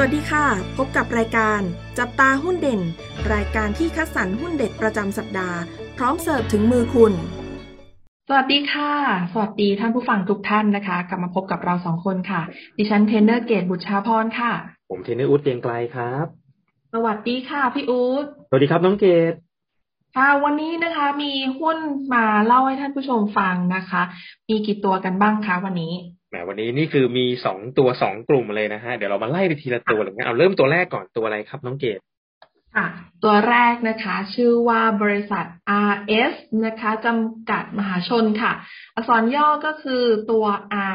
สวัสดีค่ะ พบกับรายการ จับตาหุ้นเด่น รายการที่คัดสรรหุ้นเด็ดประจำสัปดาห์ พร้อมเสิร์ฟถึงมือคุณ สวัสดีค่ะ สวัสดีท่านผู้ฟังทุกท่านนะคะ กลับมาพบกับเราสองคนค่ะ ดิฉันเทรนเนอร์เกตบุตรชาพรค่ะ ผมเทรนเนอร์อู๊ดเตียงไกลครับ สวัสดีค่ะพี่อู๊ดสวัสดีครับน้องเกดค่ะวันนี้นะคะมีหุ้นมาเล่าให้ท่านผู้ชมฟังนะคะ มีกี่ตัวกันบ้างคะวันนี้ แหมวันนี้นี่คือมีสองตัวสองกลุ่มเลยนะฮะเดี๋ยวเรามาไล่ไปทีละตัวเลยนะเอาเริ่มตัวแรกก่อนตัวอะไรครับน้องเกดค่ะ ตัวแรกนะคะชื่อว่าบริษัท RS นะคะจำกัดมหาชนค่ะ อักษรย่อก็คือตัว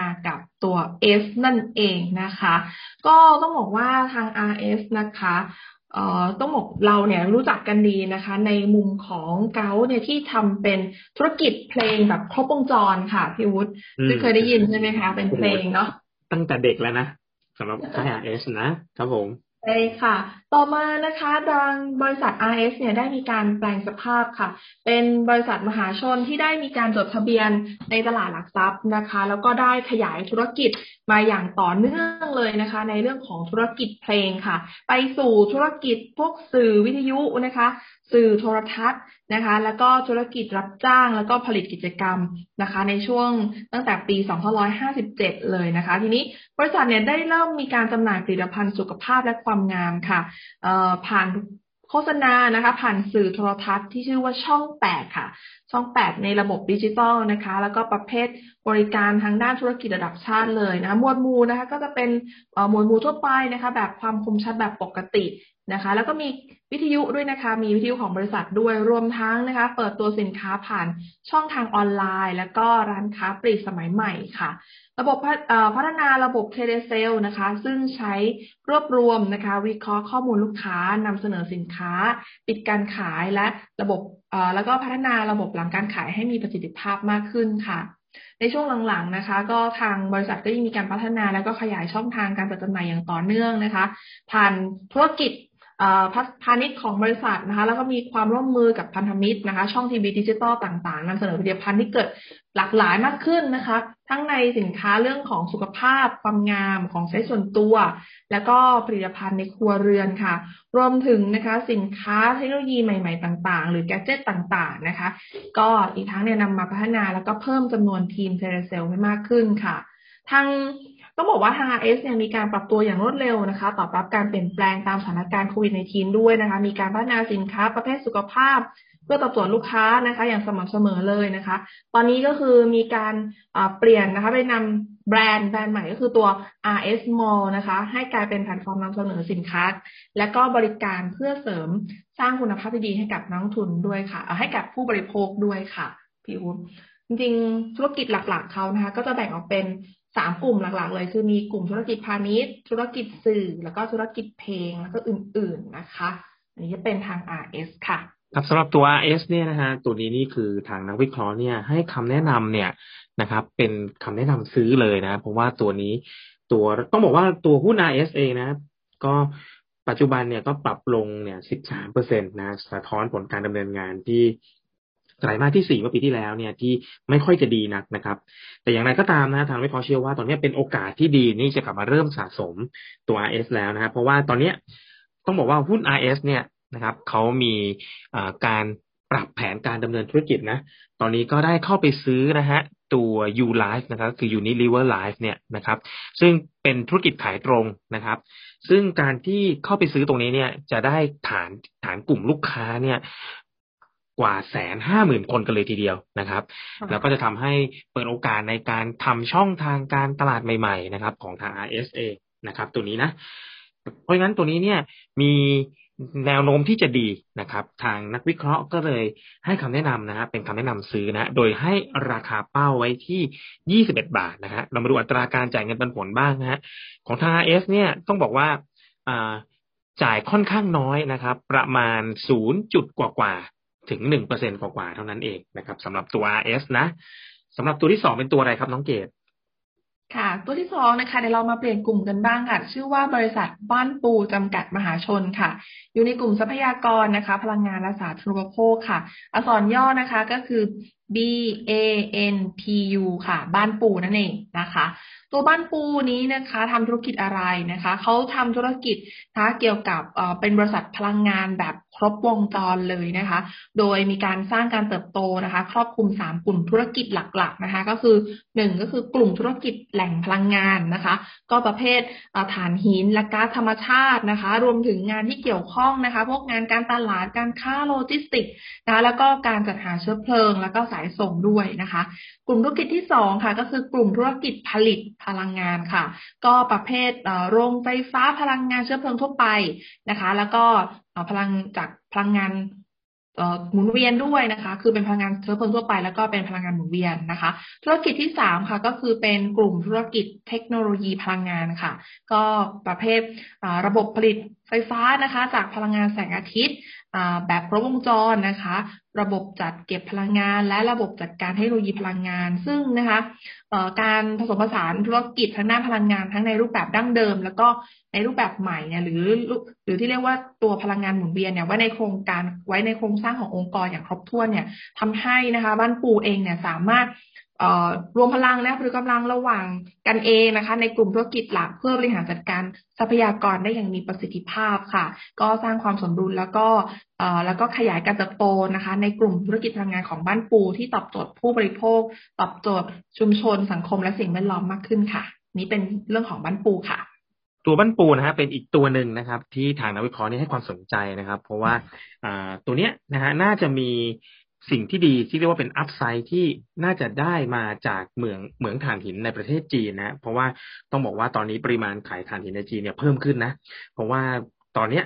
R กับตัว S นั่นเองนะคะ ก็ต้องบอกว่าทาง RS นะคะ ต้องบอกเราเนี่ยรู้จักกันดีนะคะ ในมุมของเกาเนี่ยที่ทำเป็นธุรกิจเพลงแบบครบวงจรค่ะพี่วุฒิซึ่งเคยได้ยินใช่ไหมคะ เป็นเพลงเนาะตั้งแต่เด็กแล้วนะสำหรับค่าย RS นะครับผม ใช่ค่ะ ต่อมานะคะดังบริษัท RS เนี่ยได้มีการแปลงสภาพค่ะ เป็นบริษัทมหาชนที่ได้มีการจดทะเบียนในตลาดหลักทรัพย์นะคะ แล้วก็ได้ขยายธุรกิจมาอย่างต่อเนื่องเลยนะคะ ในเรื่องของธุรกิจเพลงค่ะ ไปสู่ธุรกิจพวกสื่อวิทยุนะคะ สื่อโทรทัศน์ นะคะ แล้วก็ธุรกิจรับจ้างแล้วก็ผลิตกิจกรรมนะคะ ในช่วงตั้งแต่ปี 2557 เลยนะคะ ทีนี้บริษัทเนี่ยได้เริ่มมีการจำหน่ายผลิตภัณฑ์สุขภาพและความงามค่ะผ่านโฆษณานะคะ ผ่านสื่อโทรทัศน์ที่ชื่อว่าช่องแปดค่ะ ช่องแปดในระบบดิจิตอลนะคะ แล้วก็ประเภทบริการทางด้านธุรกิจระดับชาติเลยนะหมวดหมู่นะคะก็จะเป็นหมวดหมู่ทั่วไปนะคะ แบบความคมชัดแบบปกตินะคะ แล้วก็มีวิทยุด้วยนะคะ มีวิทยุของบริษัทด้วยรวมทั้งนะคะ เปิดตัวสินค้าผ่านช่องทางออนไลน์ แล้วก็ร้านค้าปลีกสมัยใหม่ค่ะ ระบบพัฒนาระบบเทเลเซลนะคะ ซึ่งใช้รวบรวมนะคะ วิเคราะห์ข้อมูลลูกค้านำเสนอสินค้า ปิดการขายและระบบ แล้วก็พัฒนาระบบหลังการขายให้มีประสิทธิภาพมากขึ้นค่ะ ในช่วงหลังๆนะคะ ก็ทางบริษัทก็ยังมีการพัฒนา แล้วก็ขยายช่องทางการจัดจำหน่ายอย่างต่อเนื่องนะคะ ผ่านธุรกิจ พาณิชย์ของบริษัทนะคะ แล้วก็มีความร่วมมือกับพันธมิตรนะคะ ช่องทีวีดิจิตอลต่างๆนำเสนอผลิตภัณฑ์ที่เกิดหลากหลายมากขึ้นนะคะ ทั้งในสินค้าเรื่องของสุขภาพ ความงามของใช้ส่วนตัว แล้วก็ผลิตภัณฑ์ในครัวเรือนค่ะ รวมถึงนะคะสินค้าเทคโนโลยีใหม่ ๆ ต่างๆ หรือแกจ g ตต่างๆนะคะ ก็อีกทั้งเนี่ยนำมาพัฒนาแล้วก็เพิ่มจำนวนทีม telesale ให้มากขึ้นค่ะทาง ต้องบอกว่าทาง RS เนี่ยมีการปรับตัวอย่างรวดเร็วนะคะตอบรับการเปลี่ยนแปลงตามสถานการณ์โควิด -19 ด้วยนะคะ มีการพัฒนาสินค้าประเภทสุขภาพ เพื่อตอบโจทย์ลูกค้านะคะ อย่างสม่ำเสมอเลยนะคะ ตอนนี้ก็คือมีการเปลี่ยนนะคะไปนำแบรนด์แบรนด์ใหม่ก็คือตัว RS Mall นะคะ ให้กลายเป็นแพลตฟอร์มนำเสนอสินค้า และก็บริการเพื่อเสริมสร้างคุณภาพที่ดีให้กับนักทุนด้วยค่ะเอ่อให้กับผู้บริโภคด้วยค่ะพี่อุ้มจริงๆธุรกิจหลักๆเขานะคะ ก็จะแบ่งออกเป็น สามกลุ่มหลักๆ เลยคือมีกลุ่มธุรกิจพาณิชย์ ธุรกิจสื่อ แล้วก็ธุรกิจเพลงแล้วก็อื่นๆนะคะ อันนี้จะเป็นทาง RS ค่ะครับสำหรับตัว RS เนี่ยนะฮะตัวนี้นี่คือทางนักวิเคราะห์เนี่ยให้คำแนะนำเนี่ยนะครับ เป็นคำแนะนำซื้อเลยนะ เพราะว่าตัวนี้ตัวต้องบอกว่าตัวหุ้น RS เองนะ ก็ปัจจุบันเนี่ยก็ปรับลงเนี่ย 13เปอร์เซ็นตนะ สะท้อนผลการดำเนินงานที่ ไตรมาสที่สี่เมื่อปีที่แล้วเนี่ยที่ไม่ค่อยจะดีนักนะครับ แต่อย่างไรก็ตามนะทางวิเคราะห์เชื่อว่าตอนนี้เป็นโอกาสที่ดีนี่จะกลับมาเริ่มสะสมตัว RS แล้วนะครับเพราะว่าตอนเนี้ต้องบอกว่าหุ้น RS เนี่ยนะครับเขามีการปรับแผนการดำเนินธุรกิจนะ ตอนนี้ก็ได้เข้าไปซื้อนะฮะตัว U Life นะครับคือ Unilever Life เนี่ยนะครับ ซึ่งเป็นธุรกิจขายตรงนะครับ ซึ่งการที่เข้าไปซื้อตรงนี้เนี่ยจะได้ฐานฐานกลุ่มลูกค้าเนี่ย กว่าแสนห้าหมื่นคนกันเลยทีเดียวนะครับ แล้วก็จะทำให้เปิดโอกาสในการทำช่องทางการตลาดใหม่ๆ นะครับ ของทาง RSA นะครับ ตัวนี้นะ เพราะงั้นตัวนี้เนี่ยมีแนวโน้มที่จะดีนะครับ ทางนักวิเคราะห์ก็เลยให้คำแนะนำนะฮะเป็นคำแนะนำซื้อนะ โดยให้ราคาเป้าไว้ที่ 21 บาทนะฮะเรามาดูอัตราการจ่ายเงินปันผลบ้างนะฮะของทาง RS เนี่ยต้องบอกว่าอ่าจ่ายค่อนข้างน้อยนะครับ ประมาณ0จุดกว่าๆ ถึงหนึ่งเปอร์เซ็นกว่าๆเท่านั้นเองนะครับสำหรับตัว RS นะสำหรับตัวที่สองเป็นตัวอะไรครับน้องเกดค่ะ ตัวที่สองนะคะเดี๋ยวเรามาเปลี่ยนกลุ่มกันบ้างค่ะ ชื่อว่าบริษัทบ้านปูจำกัดมหาชนค่ะ อยู่ในกลุ่มทรัพยากรนะคะ พลังงานและสาธารณูปโภคค่ะ อักษรย่อนะคะก็คือ B A N P U ค่ะ บ้านปูนั่นเองนะคะ ตัวบ้านปูนี้นะคะทำธุรกิจอะไรนะคะ เขาทำธุรกิจนะเกี่ยวกับเป็นบริษัทพลังงานแบบครบวงจรเลยนะคะ โดยมีการสร้างการเติบโตนะคะ ครอบคลุม 3 กลุ่มธุรกิจหลักๆนะคะ ก็คือ 1 ก็คือกลุ่มธุรกิจแหล่งพลังงานนะคะ ก็ประเภทเอ่อถ่านหินและก๊าซธรรมชาตินะคะ รวมถึงงานที่เกี่ยวข้องนะคะ พวกงานการตลาดการค้าโลจิสติกนะคะแล้วก็การจัดหาเชื้อเพลิง แล้วก็สายส่งด้วยนะคะ กลุ่มธุรกิจที่สองค่ะ ก็คือกลุ่มธุรกิจผลิตพลังงานค่ะ ก็ประเภทโรงไฟฟ้าพลังงานเชื้อเพลิงทั่วไปนะคะ แล้วก็พลังจากพลังงานหมุนเวียนด้วยนะคะ คือเป็นพลังงานเชื้อเพลิงทั่วไปแล้วก็เป็นพลังงานหมุนเวียนนะคะ ธุรกิจที่สามค่ะก็คือเป็นกลุ่มธุรกิจเทคโนโลยีพลังงานค่ะ ก็ประเภทระบบผลิต ฟฟ้านะคะ จากพลังงานแสงอาทิตย์แบบครบวงจรนะคะ ระบบจัดเก็บพลังงาน และระบบจัดการเทคโนโลยีพลังงาน ซึ่งนะคะการผสมผสานธุรกิจทางด้านพลังงานทั้งในรูปแบบดั้งเดิม แล้วก็ในรูปแบบใหม่เนี่ยหรือหรือที่เรียกว่าตัวพลังงานหมุนเวียนเนี่ยไว้ในโครงการไว้ในโครงสร้างขององค์กรอย่างครบถ้วนเนี่ยทำให้นะคะ บ้านปูเองเนี่ยสามารถ รวมพลังและหรือกำลังระหว่างกันเองนะคะ ในกลุ่มธุรกิจหลักเพื่อบริหารจัดการทรัพยากรได้อย่างมีประสิทธิภาพค่ะ ก็สร้างความสมดุลแล้วก็แล้วก็ขยายการเติบโตนะคะ ในกลุ่มธุรกิจพลังงานของบ้านปูที่ตอบโจทย์ผู้บริโภค ตอบโจทย์ชุมชนสังคมและสิ่งแวดล้อมมากขึ้นค่ะ นี่เป็นเรื่องของบ้านปูค่ะตัวบ้านปูนะฮะเป็นอีกตัวหนึ่งนะครับ ที่ทางนักวิเคราะห์นี่ให้ความสนใจนะครับ เพราะว่าอ่าตัวเนี้ยนะฮะน่าจะมี สิ่งที่ดีที่เรียกว่าเป็นอัพไซด์ที่น่าจะได้มาจากเหมืองเหมืองถ่านหินในประเทศจีนนะเพราะว่าต้องบอกว่าตอนนี้ปริมาณขายถ่านหินในจีนเนี่ยเพิ่มขึ้นนะ เพราะว่าตอนเนี้ย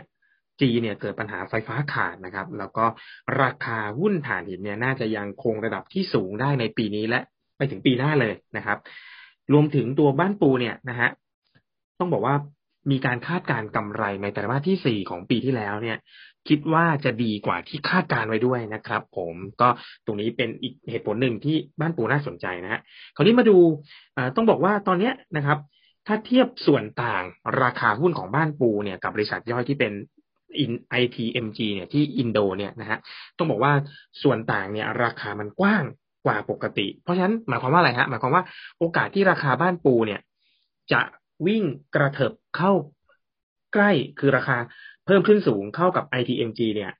จีนเนี่ยเกิดปัญหาไฟฟ้าขาดนะครับ แล้วก็ราคาหุ้นถ่านหินเนี่ยน่าจะยังคงระดับที่สูงได้ในปีนี้และไปถึงปีหน้าเลยนะครับ รวมถึงตัวบ้านปูเนี่ยนะฮะต้องบอกว่า มีการคาดการกำไรในไตรมาสที่สี่ของปีที่แล้วเนี่ย คิดว่าจะดีกว่าที่คาดการไว้ด้วยนะครับ ผมก็ตรงนี้เป็นอีกเหตุผลหนึ่งที่บ้านปูน่าสนใจนะฮะคราวนี้มาดูต้องบอกว่าตอนนี้นะครับ ถ้าเทียบส่วนต่างราคาหุ้นของบ้านปูเนี่ยกับบริษัทย่อยที่เป็น ITMG เนี่ยที่อินโดเนี่ยนะฮะต้องบอกว่าส่วนต่างเนี่ยราคามันกว้างกว่าปกติ เพราะฉะนั้นหมายความว่าอะไรฮะหมายความว่าโอกาสที่ราคาบ้านปูเนี่ย จะ วิ่งกระเถิบเข้าใกล้คือราคาเพิ่มขึ้นสูงเข้ากับ ITMG เนี่ย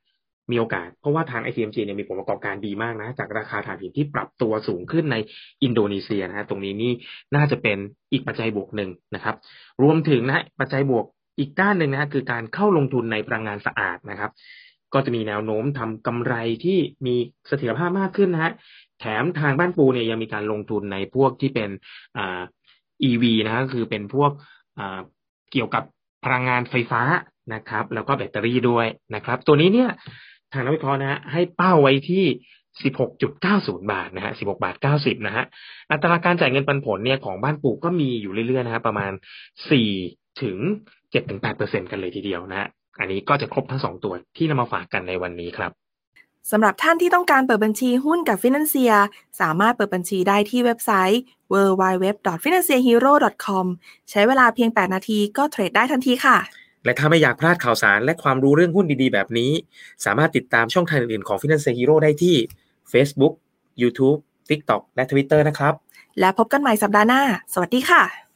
มีโอกาส เพราะว่าทาง ITMG เนี่ยมีผลประกอบการดีมากนะ จากราคาถ่านหินที่ปรับตัวสูงขึ้นในอินโดนีเซียนะฮะตรงนี้นี่น่าจะเป็นอีกปัจจัยบวกหนึ่งนะครับ รวมถึงนะปัจจัยบวกอีกด้านหนึ่งนะคือการเข้าลงทุนในพลังงานสะอาดนะครับ ก็จะมีแนวโน้มทำกำไรที่มีเสถียรภาพมากขึ้นนะฮะแถมทางบ้านปูเนี่ยยังมีการลงทุนในพวกที่เป็นอ่า EV นะก็คือเป็นพวกเกี่ยวกับพลังงานไฟฟ้านะครับ แล้วก็แบตเตอรี่ด้วยนะครับ ตัวนี้เนี่ยทางนักวิเคราะห์นะให้เป้าไว้ที่ 16.90 บาทนะฮะ 16 บาท 90 นะฮะ อัตราการจ่ายเงินปันผลเนี่ยของบ้านปลูกก็มีอยู่เรื่อยๆนะฮะประมาณ 4 ถึง 7-8เปอร์เซ็นกันเลยทีเดียวนะฮะ อันนี้ก็จะครบทั้งสองตัวที่นำมาฝากกันในวันนี้ครับ สำหรับท่านที่ต้องการเปิดบัญชีหุ้นกับฟินแลนเซียสามารถเปิดบัญชีได้ที่เว็บไซต์ www.financehero.com ใช้เวลาเพียง 8 นาทีก็เทรดได้ทันทีค่ะ และถ้าไม่อยากพลาดข่าวสารและความรู้เรื่องหุ้นดีๆ แบบนี้ สามารถติดตามช่องทางอื่นๆของ Finance Hero ได้ที่ Facebook YouTube TikTok และ Twitter นะครับ และพบกันใหม่สัปดาห์หน้า สวัสดีค่ะ